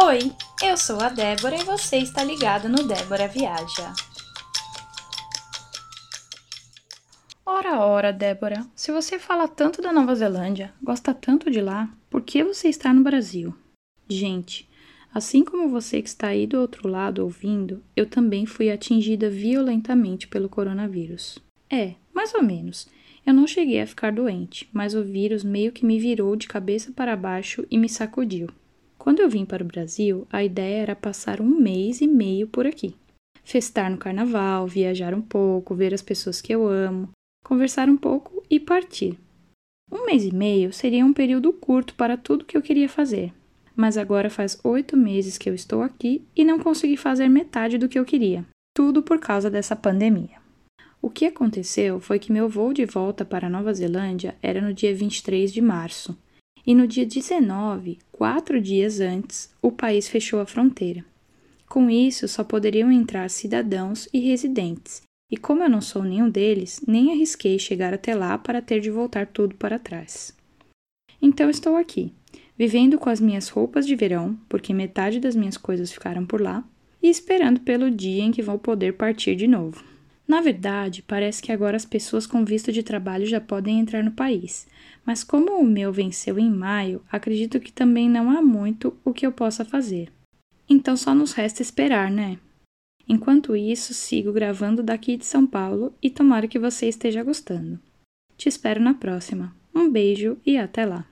Oi, eu sou a Débora e você está ligado no Débora Viaja. Ora, ora, Débora, se você fala tanto da Nova Zelândia, gosta tanto de lá, por que você está no Brasil? Gente, assim como você que está aí do outro lado ouvindo, eu também fui atingida violentamente pelo coronavírus. É, mais ou menos. Eu não cheguei a ficar doente, mas o vírus meio que me virou de cabeça para baixo e me sacudiu. Quando eu vim para o Brasil, a ideia era passar um mês e meio por aqui. Festar no carnaval, viajar um pouco, ver as pessoas que eu amo, conversar um pouco e partir. Um mês e meio seria um período curto para tudo que eu queria fazer, mas agora faz oito meses que eu estou aqui e não consegui fazer metade do que eu queria, tudo por causa dessa pandemia. O que aconteceu foi que meu voo de volta para Nova Zelândia era no dia 23 de março, e no dia 19, quatro dias antes, o país fechou a fronteira. Com isso, só poderiam entrar cidadãos e residentes, e como eu não sou nenhum deles, nem arrisquei chegar até lá para ter de voltar tudo para trás. Então estou aqui, vivendo com as minhas roupas de verão, porque metade das minhas coisas ficaram por lá, e esperando pelo dia em que vou poder partir de novo. Na verdade, parece que agora as pessoas com visto de trabalho já podem entrar no país, mas como o meu venceu em maio, acredito que também não há muito o que eu possa fazer. Então só nos resta esperar, né? Enquanto isso, sigo gravando daqui de São Paulo e tomara que você esteja gostando. Te espero na próxima. Um beijo e até lá!